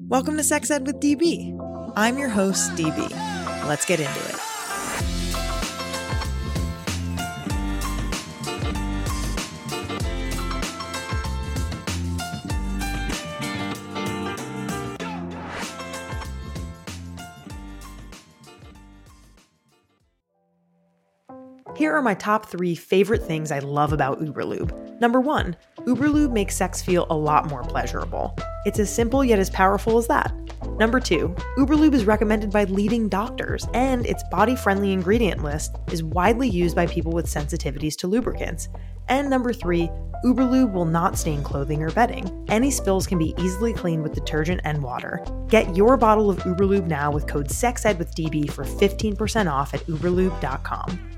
Welcome to Sex Ed with DB. I'm your host, DB. Let's get into it. Here are my top three favorite things I love about Uberlube. Number one, Uberlube makes sex feel a lot more pleasurable. It's as simple yet as powerful as that. Number two, Uberlube is recommended by leading doctors, and its body friendly ingredient list is widely used by people with sensitivities to lubricants. And number three, Uberlube will not stain clothing or bedding. Any spills can be easily cleaned with detergent and water. Get your bottle of Uberlube now with code SEXEDWITHDB for 15% off at uberlube.com.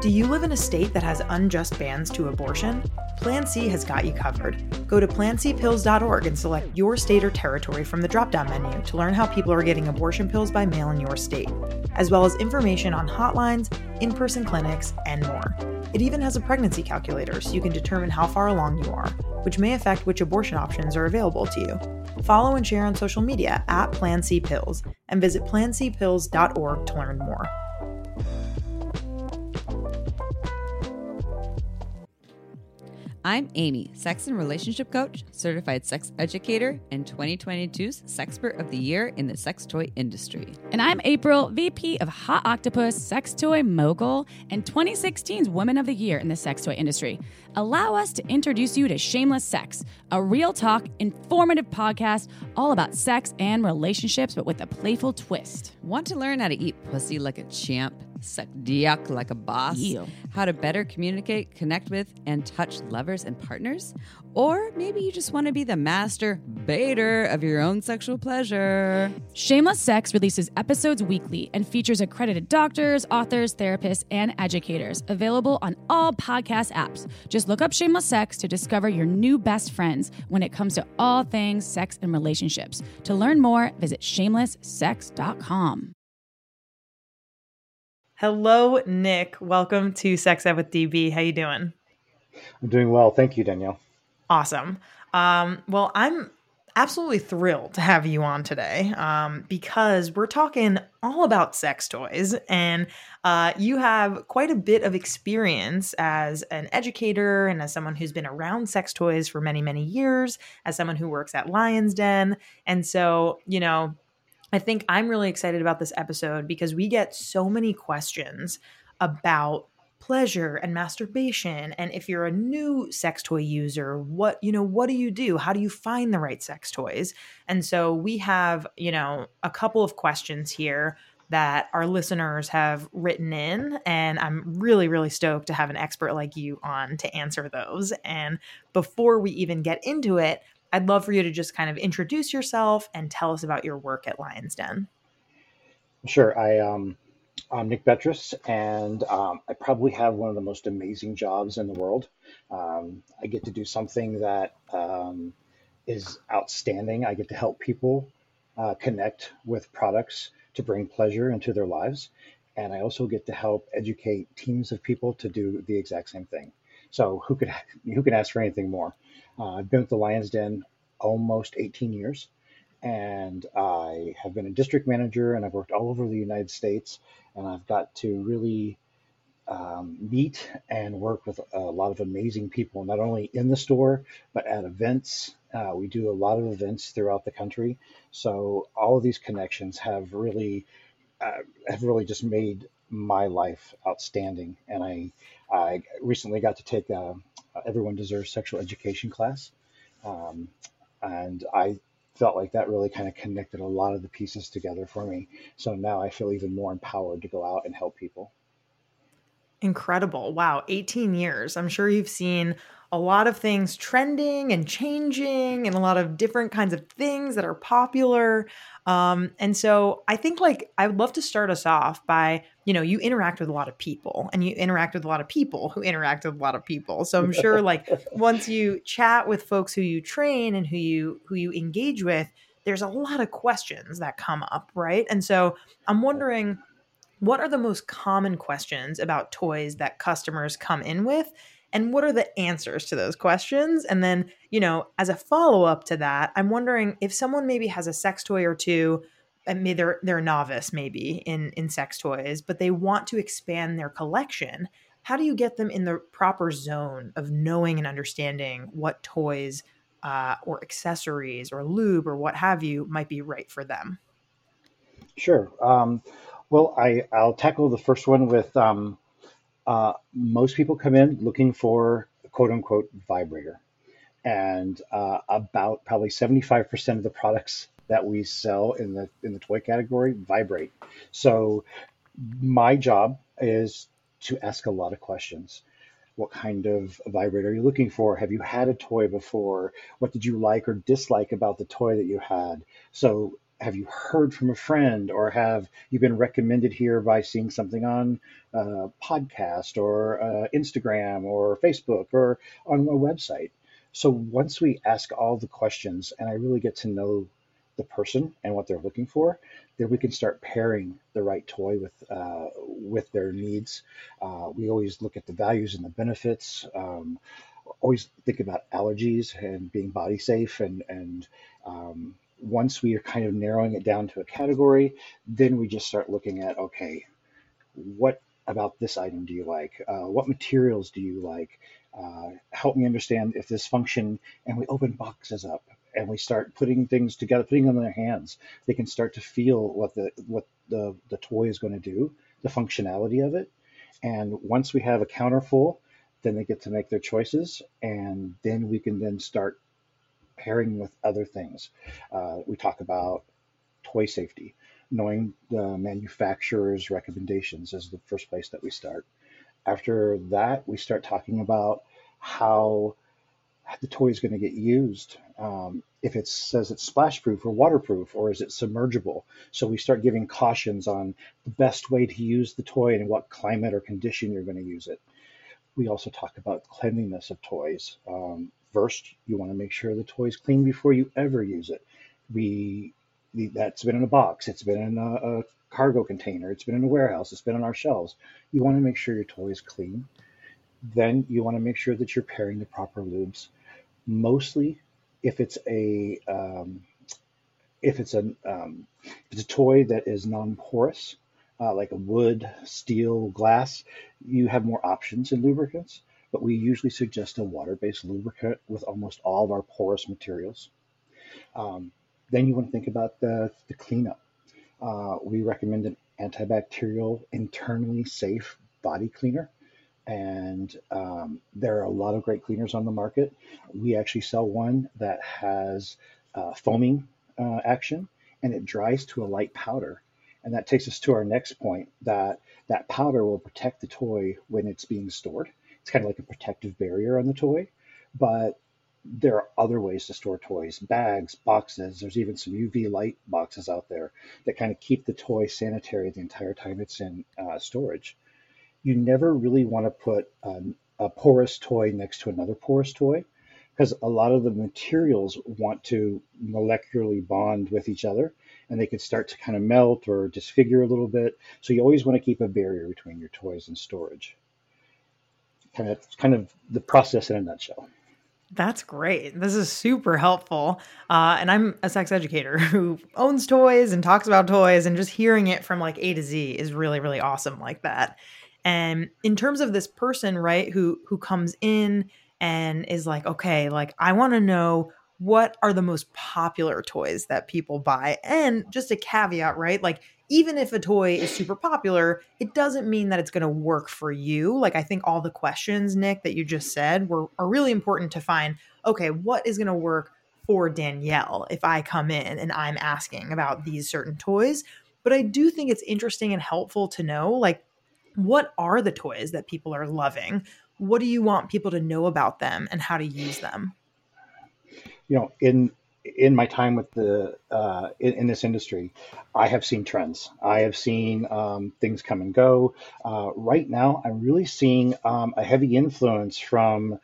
Do you live in a state that has unjust bans to abortion? Plan C has got you covered. Go to plancpills.org and select your state or territory from the drop down menu to learn how people are getting abortion pills by mail in your state, as well as information on hotlines, in person clinics, and more. It even has a pregnancy calculator so you can determine how far along you are, which may affect which abortion options are available to you. Follow and share on social media at Plan C Pills and visit plancpills.org to learn more. I'm Amy, sex and relationship coach, certified sex educator, and 2022's Sexpert of the Year in the sex toy industry. And I'm April, VP of Hot Octopus, sex toy mogul, and 2016's Women of the Year in the sex toy industry. Allow us to introduce you to Shameless Sex, a real talk, informative podcast all about sex and relationships, but with a playful twist. Want to learn how to eat pussy like a champ? suck dick like a boss, Ew. how to better communicate, connect with, and touch lovers and partners. Or maybe you just want to be the master baiter of your own sexual pleasure. Shameless Sex releases episodes weekly and features accredited doctors, authors, therapists, and educators available on all podcast apps. Just look up Shameless Sex to discover your new best friends when it comes to all things sex and relationships. To learn more, visit shamelesssex.com. Hello, Nick. Welcome to Sex Ed with DB. How you doing? I'm doing well. Thank you, Danielle. Awesome. Um, well, I'm absolutely thrilled to have you on today um, because we're talking all about sex toys, and uh, you have quite a bit of experience as an educator and as someone who's been around sex toys for many, many years, as someone who works at Lion's Den. And so, you know, I think I'm really excited about this episode because we get so many questions about pleasure and masturbation and if you're a new sex toy user what you know what do you do how do you find the right sex toys and so we have you know a couple of questions here that our listeners have written in and i'm really really stoked to have an expert like you on to answer those and before we even get into it I'd love for you to just kind of introduce yourself and tell us about your work at Lion's Den. Sure. I um, I'm Nick Bettress, and um, I probably have one of the most amazing jobs in the world. Um, I get to do something that um, is outstanding. I get to help people uh, connect with products to bring pleasure into their lives, and I also get to help educate teams of people to do the exact same thing. So who could who can ask for anything more? Uh, I've been with the Lions Den almost 18 years, and I have been a district manager, and I've worked all over the United States, and I've got to really um, meet and work with a lot of amazing people, not only in the store but at events. Uh, we do a lot of events throughout the country, so all of these connections have really uh, have really just made my life outstanding. And I I recently got to take a, Everyone Deserves Sexual Education class. Um, and I felt like that really kind of connected a lot of the pieces together for me. So now I feel even more empowered to go out and help people. Incredible. Wow. 18 years. I'm sure you've seen a lot of things trending and changing and a lot of different kinds of things that are popular. Um, and so I think like I would love to start us off by, you know, you interact with a lot of people and you interact with a lot of people who interact with a lot of people. So I'm sure like once you chat with folks who you train and who you who you engage with, there's a lot of questions that come up, right? And so I'm wondering what are the most common questions about toys that customers come in with And what are the answers to those questions? And then, you know, as a follow up to that, I'm wondering if someone maybe has a sex toy or two and maybe they're they're a novice maybe in in sex toys, but they want to expand their collection. How do you get them in the proper zone of knowing and understanding what toys uh, or accessories or lube or what have you might be right for them? Sure. Um, well, I, I'll tackle the first one with um, uh, most people come in looking for quote unquote vibrator. And uh, about probably 75% of the products that we sell in the in the toy category vibrate. So my job is to ask a lot of questions. What kind of vibrator are you looking for? Have you had a toy before? What did you like or dislike about the toy that you had? So have you heard from a friend or have you been recommended here by seeing something on a podcast or uh, Instagram or Facebook or on a website? So once we ask all the questions and I really get to know the person and what they're looking for, then we can start pairing the right toy with uh, with their needs. Uh, we always look at the values and the benefits. Um, always think about allergies and being body safe and and um, once we are kind of narrowing it down to a category, then we just start looking at okay, what about this item do you like? Uh, what materials do you like? Uh, help me understand if this function, and we open boxes up and we start putting things together, putting them in their hands. They can start to feel what the what the the toy is going to do, the functionality of it. And once we have a counter full, then they get to make their choices, and then we can then start pairing with other things. Uh, we talk about toy safety, knowing the manufacturer's recommendations is the first place that we start. After that, we start talking about how the toy is going to get used. Um, if it says it's splash proof or waterproof, or is it submergible? So we start giving cautions on the best way to use the toy and what climate or condition you're going to use it. We also talk about cleanliness of toys. Um, first, you want to make sure the toy is clean before you ever use it. We that's been in a box, it's been in a, a cargo container, it's been in a warehouse, it's been on our shelves. You want to make sure your toy is clean. Then you want to make sure that you're pairing the proper lubes mostly if it's a um, if it's a um, if it's a toy that is non-porous, uh, like a wood, steel, glass, you have more options in lubricants. But we usually suggest a water-based lubricant with almost all of our porous materials. Um, then you want to think about the, the cleanup. Uh, we recommend an antibacterial, internally safe body cleaner and um, there are a lot of great cleaners on the market. We actually sell one that has uh, foaming uh, action and it dries to a light powder. And that takes us to our next point that that powder will protect the toy when it's being stored. It's kind of like a protective barrier on the toy, but there are other ways to store toys bags, boxes. There's even some UV light boxes out there that kind of keep the toy sanitary the entire time it's in uh, storage you never really want to put um, a porous toy next to another porous toy because a lot of the materials want to molecularly bond with each other and they could start to kind of melt or disfigure a little bit. So you always want to keep a barrier between your toys and storage. Kind of, kind of the process in a nutshell. That's great. This is super helpful. Uh, and I'm a sex educator who owns toys and talks about toys, and just hearing it from like A to Z is really, really awesome like that. And in terms of this person, right, who who comes in and is like, okay, like I want to know what are the most popular toys that people buy. And just a caveat, right? Like even if a toy is super popular, it doesn't mean that it's going to work for you. Like I think all the questions, Nick, that you just said were are really important to find, okay, what is going to work for Danielle if I come in and I'm asking about these certain toys? But I do think it's interesting and helpful to know like what are the toys that people are loving? What do you want people to know about them and how to use them? You know, in in my time with the uh, in, in, this industry, I have seen trends. I have seen um, things come and go. Uh, right now, I'm really seeing um, a heavy influence from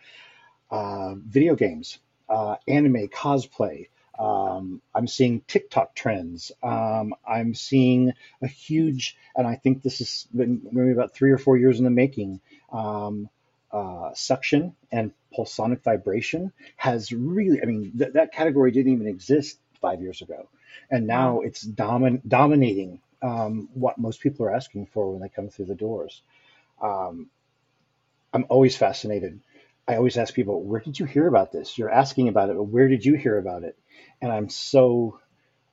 uh, video games, uh, anime, cosplay, um, I'm seeing TikTok trends. Um, I'm seeing a huge, and I think this has been maybe about three or four years in the making, um, uh, suction and pulsonic vibration has really, I mean, th- that category didn't even exist five years ago. And now it's domin- dominating um, what most people are asking for when they come through the doors. Um, I'm always fascinated. I always ask people, where did you hear about this? You're asking about it, but where did you hear about it? And I'm so,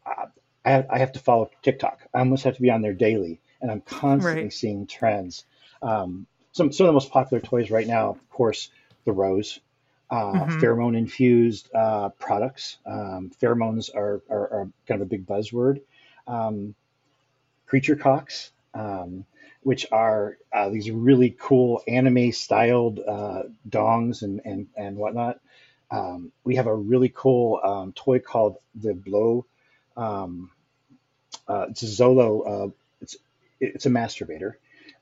uh, I, have, I have to follow TikTok. I almost have to be on there daily, and I'm constantly Right. seeing trends. Um, some, some of the most popular toys right now, of course, the rose, uh, hmm pheromone infused uh, products. Um, pheromones are, are, are kind of a big buzzword. Um, creature cocks, um, which are uh, these really cool anime styled uh, dongs and, and, and whatnot. Um, we have a really cool um, toy called the Blow. Um, uh, it's a Zolo. Uh, it's it's a masturbator,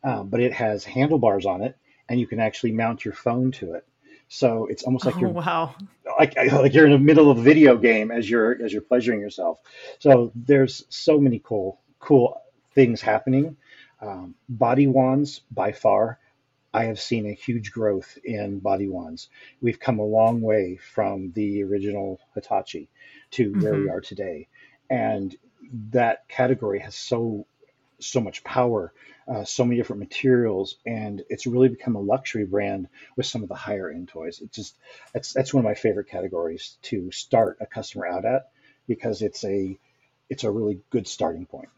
um, but it has handlebars on it, and you can actually mount your phone to it. So it's almost like Oh, you're wow. like like you're in the middle of a video game as you're as you're pleasuring yourself. So there's so many cool cool things happening. Um, body wands by far, I have seen a huge growth in body wands. We've come a long way from the original Hitachi to where we hmm are today, and that category has so so much power, uh, so many different materials, and it's really become a luxury brand with some of the higher end toys. It's just that's that's one of my favorite categories to start a customer out at because it's a it's a really good starting point.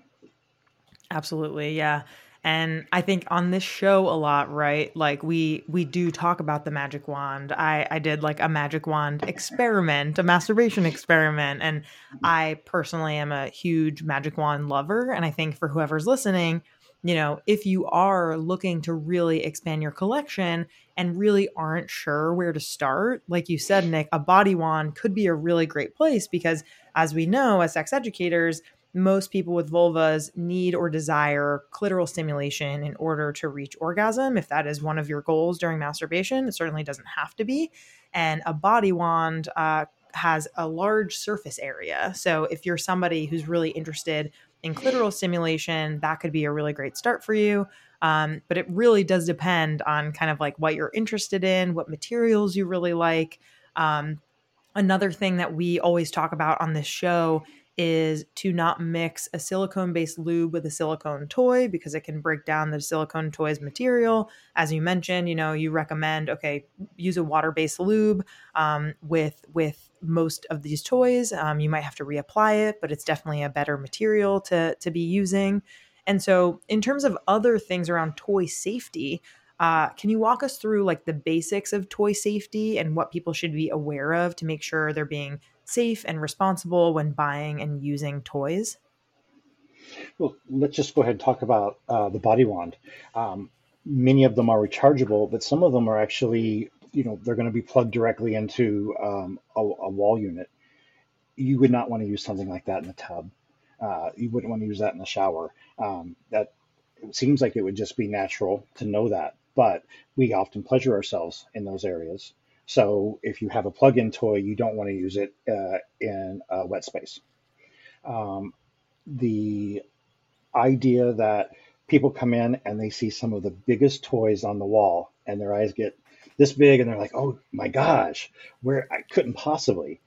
Absolutely, yeah. And I think on this show a lot, right? Like we we do talk about the magic wand. I I did like a magic wand experiment, a masturbation experiment, and I personally am a huge magic wand lover and I think for whoever's listening, you know, if you are looking to really expand your collection and really aren't sure where to start, like you said, Nick, a body wand could be a really great place because as we know as sex educators, most people with vulvas need or desire clitoral stimulation in order to reach orgasm. If that is one of your goals during masturbation, it certainly doesn't have to be. And a body wand uh, has a large surface area. So if you're somebody who's really interested in clitoral stimulation, that could be a really great start for you. Um, but it really does depend on kind of like what you're interested in, what materials you really like. Um, another thing that we always talk about on this show is to not mix a silicone based lube with a silicone toy because it can break down the silicone toy's material. As you mentioned, you know, you recommend okay, use a water based lube um, with with most of these toys. Um, you might have to reapply it, but it's definitely a better material to to be using. And so, in terms of other things around toy safety, uh, can you walk us through like the basics of toy safety and what people should be aware of to make sure they're being safe and responsible when buying and using toys? Well, let's just go ahead and talk about uh, the body wand. Um, many of them are rechargeable, but some of them are actually, you know, they're going to be plugged directly into um, a, a wall unit. You would not want to use something like that in the tub. Uh, you wouldn't want to use that in the shower. Um, that seems like it would just be natural to know that, but we often pleasure ourselves in those areas. So if you have a plug-in toy, you don't want to use it uh, in a wet space. Um, the idea that people come in and they see some of the biggest toys on the wall and their eyes get this big and they're like, oh my gosh, where I couldn't possibly.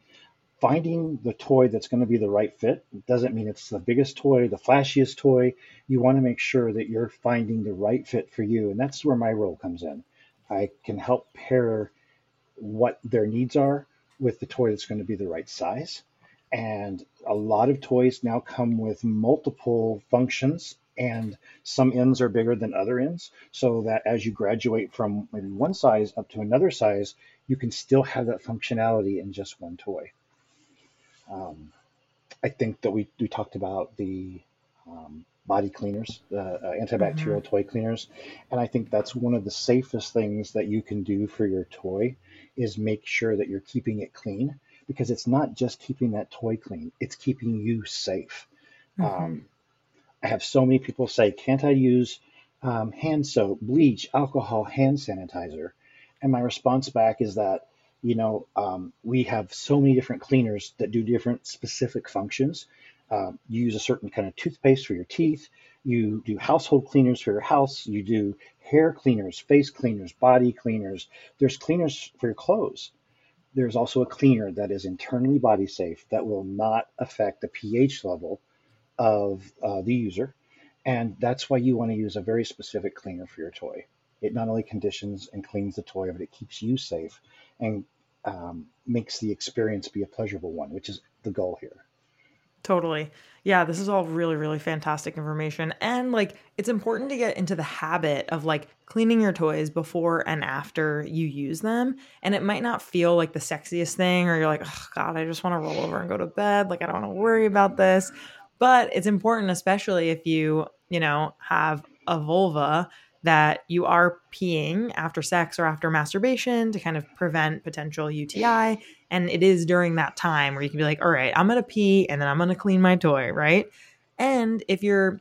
Finding the toy that's going to be the right fit doesn't mean it's the biggest toy, the flashiest toy. You want to make sure that you're finding the right fit for you. And that's where my role comes in. I can help pair what their needs are with the toy that's going to be the right size. And a lot of toys now come with multiple functions, and some ends are bigger than other ends, so that as you graduate from maybe one size up to another size, you can still have that functionality in just one toy. Um, I think that we, we talked about the um, body cleaners, the uh, hmm antibacterial toy cleaners, and I think that's one of the safest things that you can do for your toy is make sure that you're keeping it clean because it's not just keeping that toy clean; it's keeping you safe. hmm Um, I have so many people say, "Can't I use um, hand soap, bleach, alcohol, hand sanitizer?" And my response back is that, you know, um, we have so many different cleaners that do different specific functions. Um, you use a certain kind of toothpaste for your teeth. You do household cleaners for your house. You do hair cleaners, face cleaners, body cleaners. There's cleaners for your clothes. There's also a cleaner that is internally body safe that will not affect the pH level of uh, the user. And that's why you want to use a very specific cleaner for your toy. It not only conditions and cleans the toy, but it keeps you safe and um, makes the experience be a pleasurable one, which is the goal here. Totally. Yeah, this is all really, really fantastic information. And like, it's important to get into the habit of like cleaning your toys before and after you use them. And it might not feel like the sexiest thing, or you're like, oh, God, I just want to roll over and go to bed. Like, I don't want to worry about this. But it's important, especially if you, you know, have a vulva that you are peeing after sex or after masturbation to kind of prevent potential UTI. And it is during that time where you can be like, all right, I'm going to pee and then I'm going to clean my toy, right? And if you're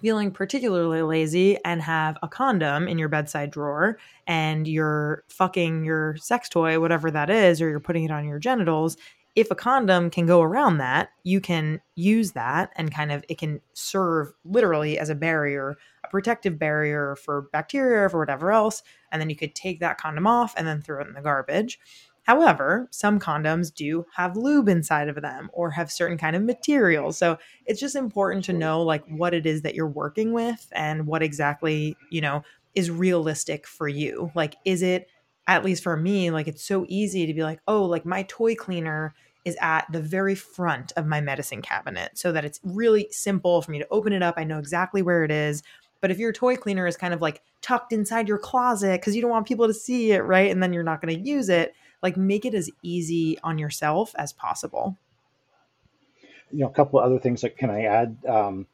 feeling particularly lazy and have a condom in your bedside drawer and you're fucking your sex toy, whatever that is, or you're putting it on your genitals, if a condom can go around that, you can use that and kind of it can serve literally as a barrier, a protective barrier for bacteria or for whatever else. And then you could take that condom off and then throw it in the garbage. However, some condoms do have lube inside of them or have certain kind of materials. So it's just important to know like what it is that you're working with and what exactly, you know, is realistic for you. Like is it at least for me, like it's so easy to be like, oh, like my toy cleaner is at the very front of my medicine cabinet so that it's really simple for me to open it up. I know exactly where it is. But if your toy cleaner is kind of like tucked inside your closet because you don't want people to see it, right? And then you're not going to use it, like make it as easy on yourself as possible. You know, a couple of other things that can I add? Um,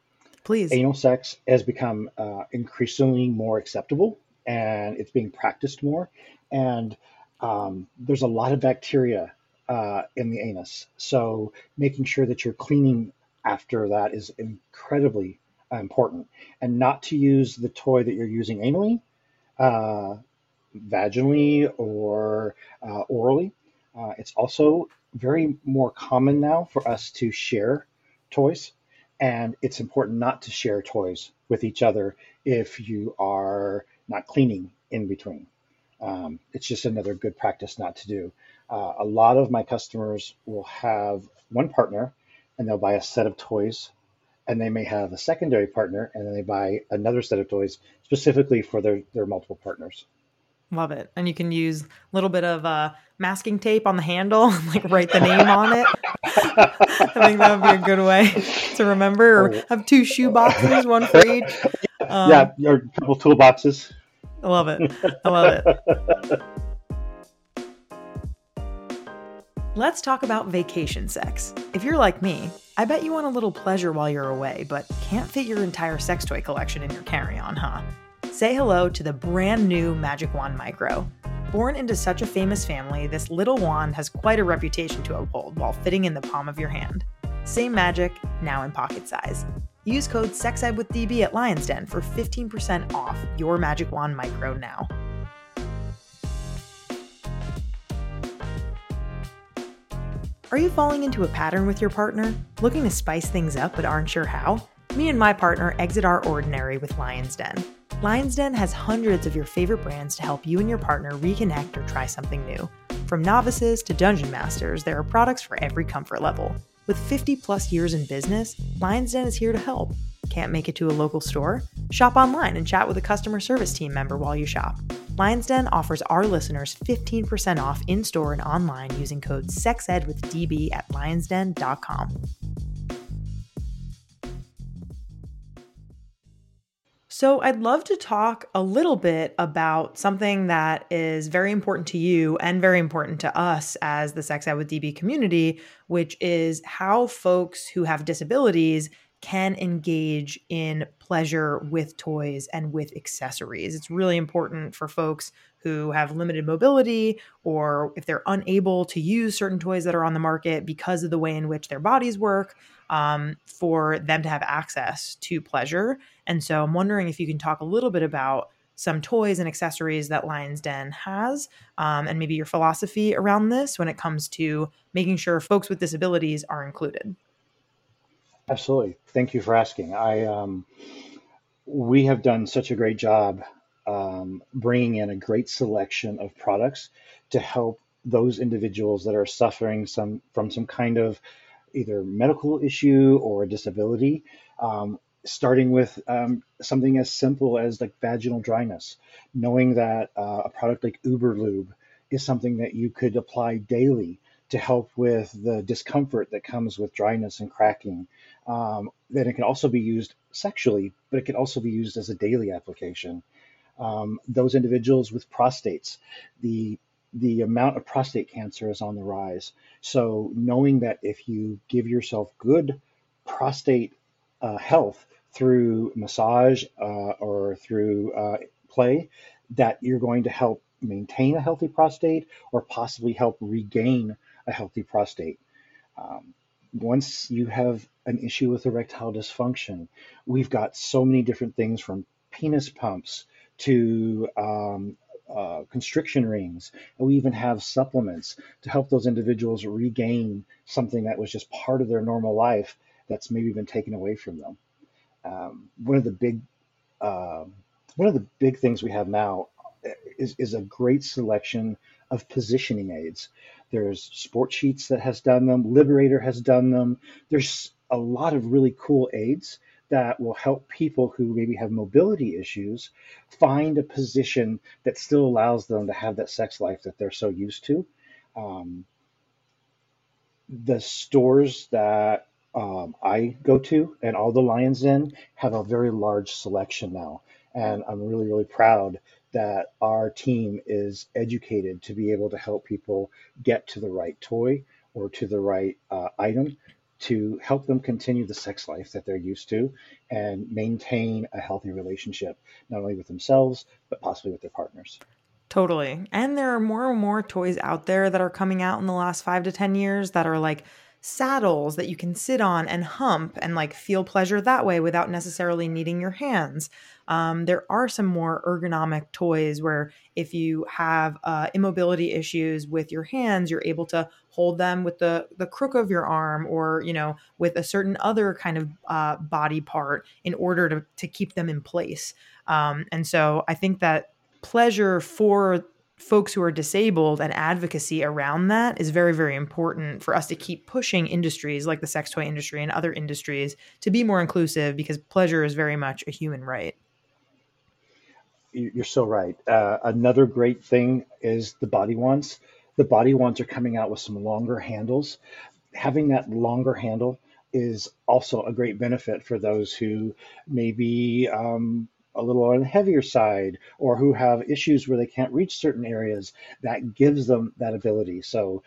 Please. Anal sex has become uh, increasingly more acceptable and it's being practiced more and um, there's a lot of bacteria uh, in the anus. So making sure that you're cleaning after that is incredibly important, and not to use the toy that you're using anally, uh, vaginally, or uh, orally. Uh, it's also very more common now for us to share toys, and it's important not to share toys with each other if you are not cleaning in between. Um, it's just another good practice not to do. Uh, a lot of my customers will have one partner and they'll buy a set of toys and they may have a secondary partner and then they buy another set of toys specifically for their, their multiple partners. Love it. And you can use a little bit of uh, masking tape on the handle, like write the name on it. I think that would be a good way to remember. Or oh. have two shoe boxes, one for each. Um, yeah, or a couple toolboxes. I love it. I love it. Let's talk about vacation sex. If you're like me, I bet you want a little pleasure while you're away, but can't fit your entire sex toy collection in your carry on, huh? Say hello to the brand new Magic Wand Micro. Born into such a famous family, this little wand has quite a reputation to uphold while fitting in the palm of your hand. Same magic, now in pocket size. Use code SEXED with DB at Lion's Den for 15% off your Magic Wand Micro now. Are you falling into a pattern with your partner? Looking to spice things up but aren't sure how? Me and my partner exit our ordinary with Lion's Den. Lion's Den has hundreds of your favorite brands to help you and your partner reconnect or try something new. From novices to dungeon masters, there are products for every comfort level. With 50 plus years in business, Lion's Den is here to help. Can't make it to a local store? Shop online and chat with a customer service team member while you shop. Lion's Den offers our listeners 15% off in store and online using code SEXED with DB at lionsden.com. So, I'd love to talk a little bit about something that is very important to you and very important to us as the Sex Ed with DB community, which is how folks who have disabilities can engage in pleasure with toys and with accessories. It's really important for folks who have limited mobility or if they're unable to use certain toys that are on the market because of the way in which their bodies work um, for them to have access to pleasure. And so I'm wondering if you can talk a little bit about some toys and accessories that Lions Den has, um, and maybe your philosophy around this when it comes to making sure folks with disabilities are included. Absolutely. Thank you for asking. I um, we have done such a great job um, bringing in a great selection of products to help those individuals that are suffering some from some kind of either medical issue or a disability, um, starting with um, something as simple as like vaginal dryness, knowing that uh, a product like Uberlube is something that you could apply daily to help with the discomfort that comes with dryness and cracking. Um, then it can also be used sexually, but it can also be used as a daily application. Um, those individuals with prostates, the the amount of prostate cancer is on the rise. So knowing that if you give yourself good prostate uh, health through massage uh, or through uh, play, that you're going to help maintain a healthy prostate or possibly help regain a healthy prostate. Um, once you have an issue with erectile dysfunction, we've got so many different things from penis pumps to um, uh, constriction rings, and we even have supplements to help those individuals regain something that was just part of their normal life that's maybe been taken away from them. Um, one of the big uh, one of the big things we have now is, is a great selection of positioning aids. There's Sport Sheets that has done them, Liberator has done them. There's a lot of really cool aids that will help people who maybe have mobility issues find a position that still allows them to have that sex life that they're so used to. Um, the stores that um, I go to and all the Lions Den have a very large selection now. And I'm really, really proud that our team is educated to be able to help people get to the right toy or to the right uh, item to help them continue the sex life that they're used to and maintain a healthy relationship, not only with themselves, but possibly with their partners. Totally. And there are more and more toys out there that are coming out in the last five to 10 years that are like saddles that you can sit on and hump and like feel pleasure that way without necessarily needing your hands. Um, there are some more ergonomic toys where if you have uh, immobility issues with your hands, you're able to hold them with the the crook of your arm or you know with a certain other kind of uh, body part in order to to keep them in place. Um, and so I think that pleasure for folks who are disabled and advocacy around that is very very important for us to keep pushing industries like the sex toy industry and other industries to be more inclusive because pleasure is very much a human right. You're so right. Uh, another great thing is the body wands. the body wands are coming out with some longer handles. Having that longer handle is also a great benefit for those who maybe um, a little on the heavier side or who have issues where they can't reach certain areas that gives them that ability. So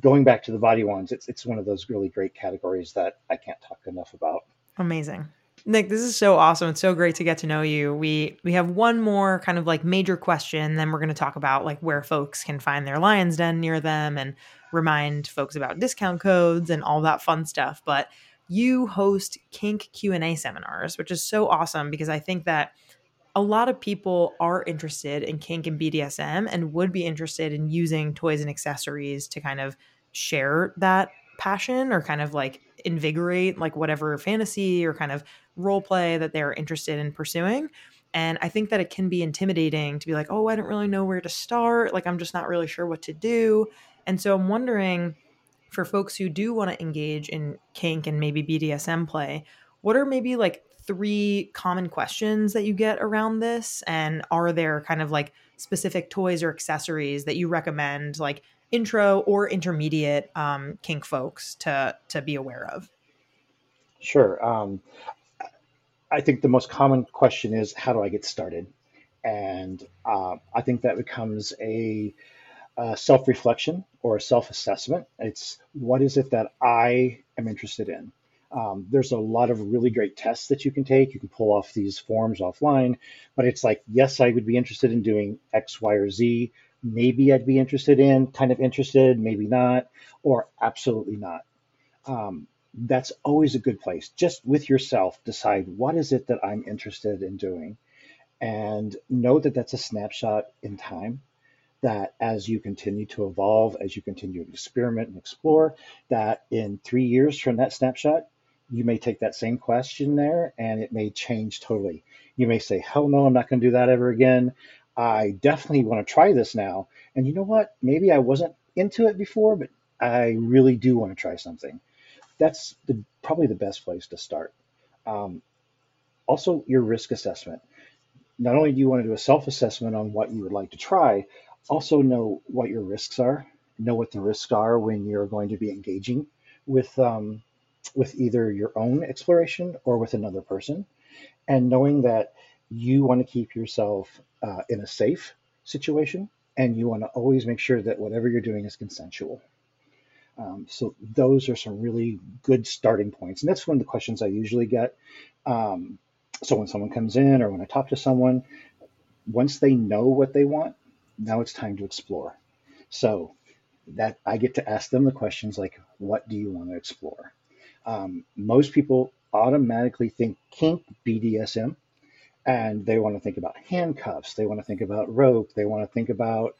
going back to the body wands, it's, it's one of those really great categories that i can't talk enough about. Amazing. Nick this is so awesome. It's so great to get to know you. We we have one more kind of like major question then we're going to talk about like where folks can find their lions den near them and remind folks about discount codes and all that fun stuff. But you host kink q&a seminars which is so awesome because i think that a lot of people are interested in kink and BDSM and would be interested in using toys and accessories to kind of share that passion or kind of like invigorate like whatever fantasy or kind of role play that they're interested in pursuing. And I think that it can be intimidating to be like, oh, I don't really know where to start. Like, I'm just not really sure what to do. And so I'm wondering for folks who do want to engage in kink and maybe BDSM play, what are maybe like three common questions that you get around this? And are there kind of like specific toys or accessories that you recommend, like intro or intermediate um, kink folks to to be aware of? Sure. Um, I think the most common question is, how do I get started? And uh, I think that becomes a, a self reflection or self assessment. It's what is it that I am interested in? Um, there's a lot of really great tests that you can take. You can pull off these forms offline, but it's like, yes, I would be interested in doing X, Y, or Z. Maybe I'd be interested in, kind of interested, maybe not, or absolutely not. Um, that's always a good place. Just with yourself, decide what is it that I'm interested in doing, and know that that's a snapshot in time. That as you continue to evolve, as you continue to experiment and explore, that in three years from that snapshot, you may take that same question there and it may change totally. You may say, hell no, I'm not going to do that ever again. I definitely want to try this now. And you know what? Maybe I wasn't into it before, but I really do want to try something. That's the, probably the best place to start. Um, also, your risk assessment. Not only do you want to do a self assessment on what you would like to try, also know what your risks are, know what the risks are when you're going to be engaging with um, with either your own exploration or with another person, and knowing that you want to keep yourself uh, in a safe situation and you want to always make sure that whatever you're doing is consensual. Um, so those are some really good starting points, and that's one of the questions I usually get. Um, so when someone comes in or when I talk to someone, once they know what they want, now it's time to explore. So that I get to ask them the questions like, "What do you want to explore?" Um, most people automatically think kink BDSM, and they want to think about handcuffs, they want to think about rope, they want to think about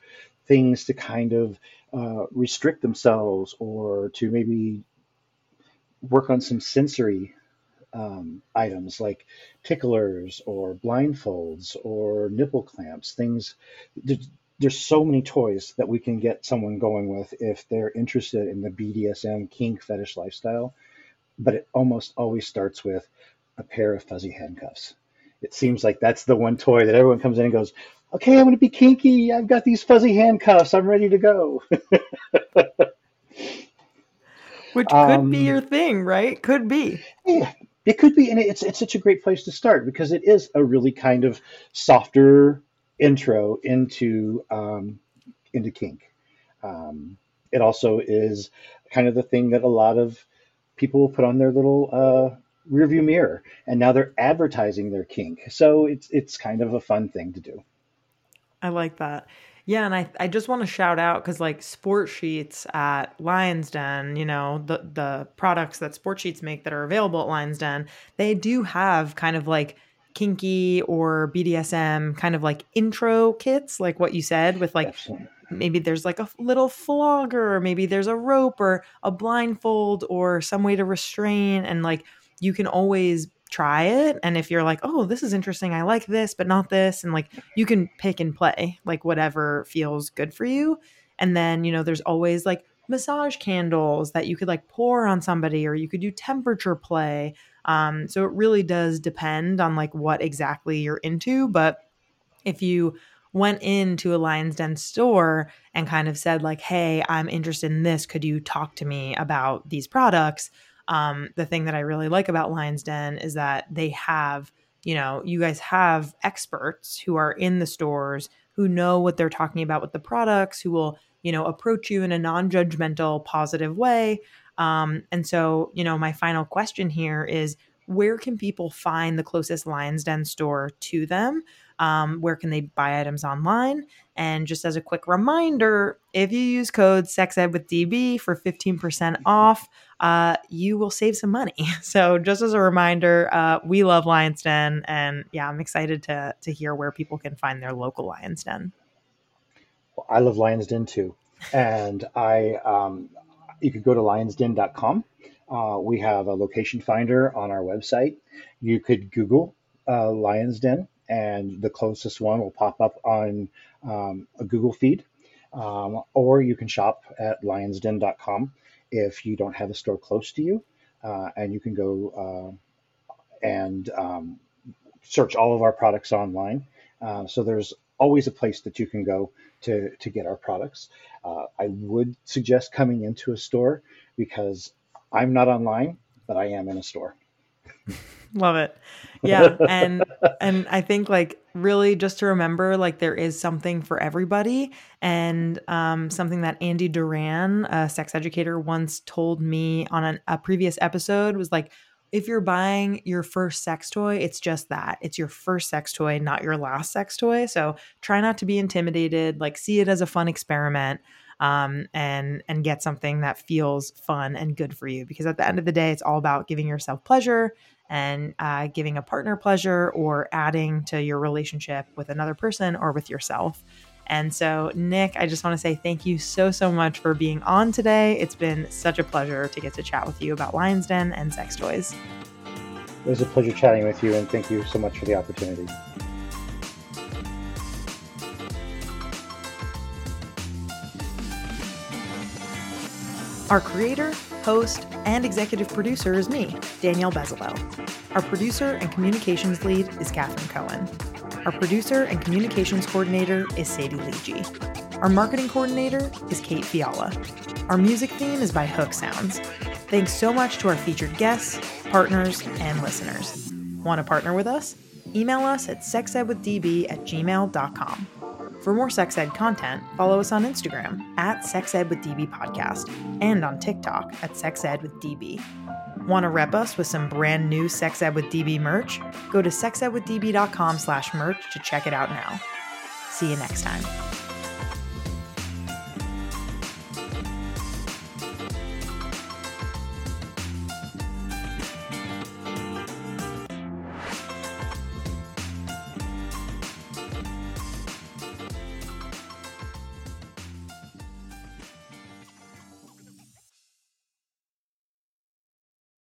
things to kind of uh, restrict themselves or to maybe work on some sensory um, items like ticklers or blindfolds or nipple clamps, things. There's, so many toys that we can get someone going with if they're interested in the BDSM kink fetish lifestyle but it almost always starts with a pair of fuzzy handcuffs. It seems like that's the one toy that everyone comes in and goes, okay, I'm going to be kinky. I've got these fuzzy handcuffs. I'm ready to go. Which could um, be your thing, right? Could be. Yeah, it could be. And it's, it's such a great place to start because it is a really kind of softer intro into, um, into kink. Um, it also is kind of the thing that a lot of people put on their little uh, rearview mirror, and now they're advertising their kink. So it's it's kind of a fun thing to do. I like that. Yeah, and I, I just want to shout out because like Sport Sheets at Lions Den, you know the the products that Sport Sheets make that are available at Lions Den, they do have kind of like kinky or BDSM kind of like intro kits, like what you said with like maybe there's like a little flogger or maybe there's a rope or a blindfold or some way to restrain and like you can always try it and if you're like oh this is interesting i like this but not this and like you can pick and play like whatever feels good for you and then you know there's always like massage candles that you could like pour on somebody or you could do temperature play um so it really does depend on like what exactly you're into but if you went into a Lion's Den store and kind of said like, "Hey, I'm interested in this. Could you talk to me about these products?" Um, the thing that I really like about Lion's Den is that they have, you know, you guys have experts who are in the stores who know what they're talking about with the products, who will, you know, approach you in a non-judgmental, positive way. Um, and so, you know, my final question here is where can people find the closest Lion's Den store to them? Um, where can they buy items online? And just as a quick reminder, if you use code SEXED with DB for 15% off, uh, you will save some money. So just as a reminder, uh, we love Lions Den, and yeah, I'm excited to to hear where people can find their local Lions Den. Well, I love Lions Den too, and I um, you could go to lionsden.com. Uh, we have a location finder on our website. You could Google uh, Lions Den and the closest one will pop up on um, a Google feed. Um, or you can shop at lionsden.com if you don't have a store close to you, uh, and you can go uh, and um, search all of our products online. Uh, so there's always a place that you can go to to get our products. Uh, I would suggest coming into a store because I'm not online, but I am in a store. Love it. Yeah. And and I think like really just to remember like there is something for everybody. And um, something that Andy Duran, a sex educator, once told me on an, a previous episode was like, if you're buying your first sex toy, it's just that. It's your first sex toy, not your last sex toy. So try not to be intimidated, like see it as a fun experiment um, and and get something that feels fun and good for you. Because at the end of the day, it's all about giving yourself pleasure and uh, giving a partner pleasure or adding to your relationship with another person or with yourself. And so, Nick, I just want to say thank you so, so much for being on today. It's been such a pleasure to get to chat with you about Lion's Den and sex toys. It was a pleasure chatting with you, and thank you so much for the opportunity. Our creator, host, and executive producer is me, Danielle Bezalel. Our producer and communications lead is Catherine Cohen. Our producer and communications coordinator is Sadie Leegee. Our marketing coordinator is Kate Fiala. Our music theme is by Hook Sounds. Thanks so much to our featured guests, partners, and listeners. Want to partner with us? Email us at sexedwithdb at gmail.com. For more sex ed content, follow us on Instagram at sexedwithdb podcast and on TikTok at sexedwithdb. Want to rep us with some brand new Sex Ed with DB merch? Go to sexedwithdb.com slash merch to check it out now. See you next time.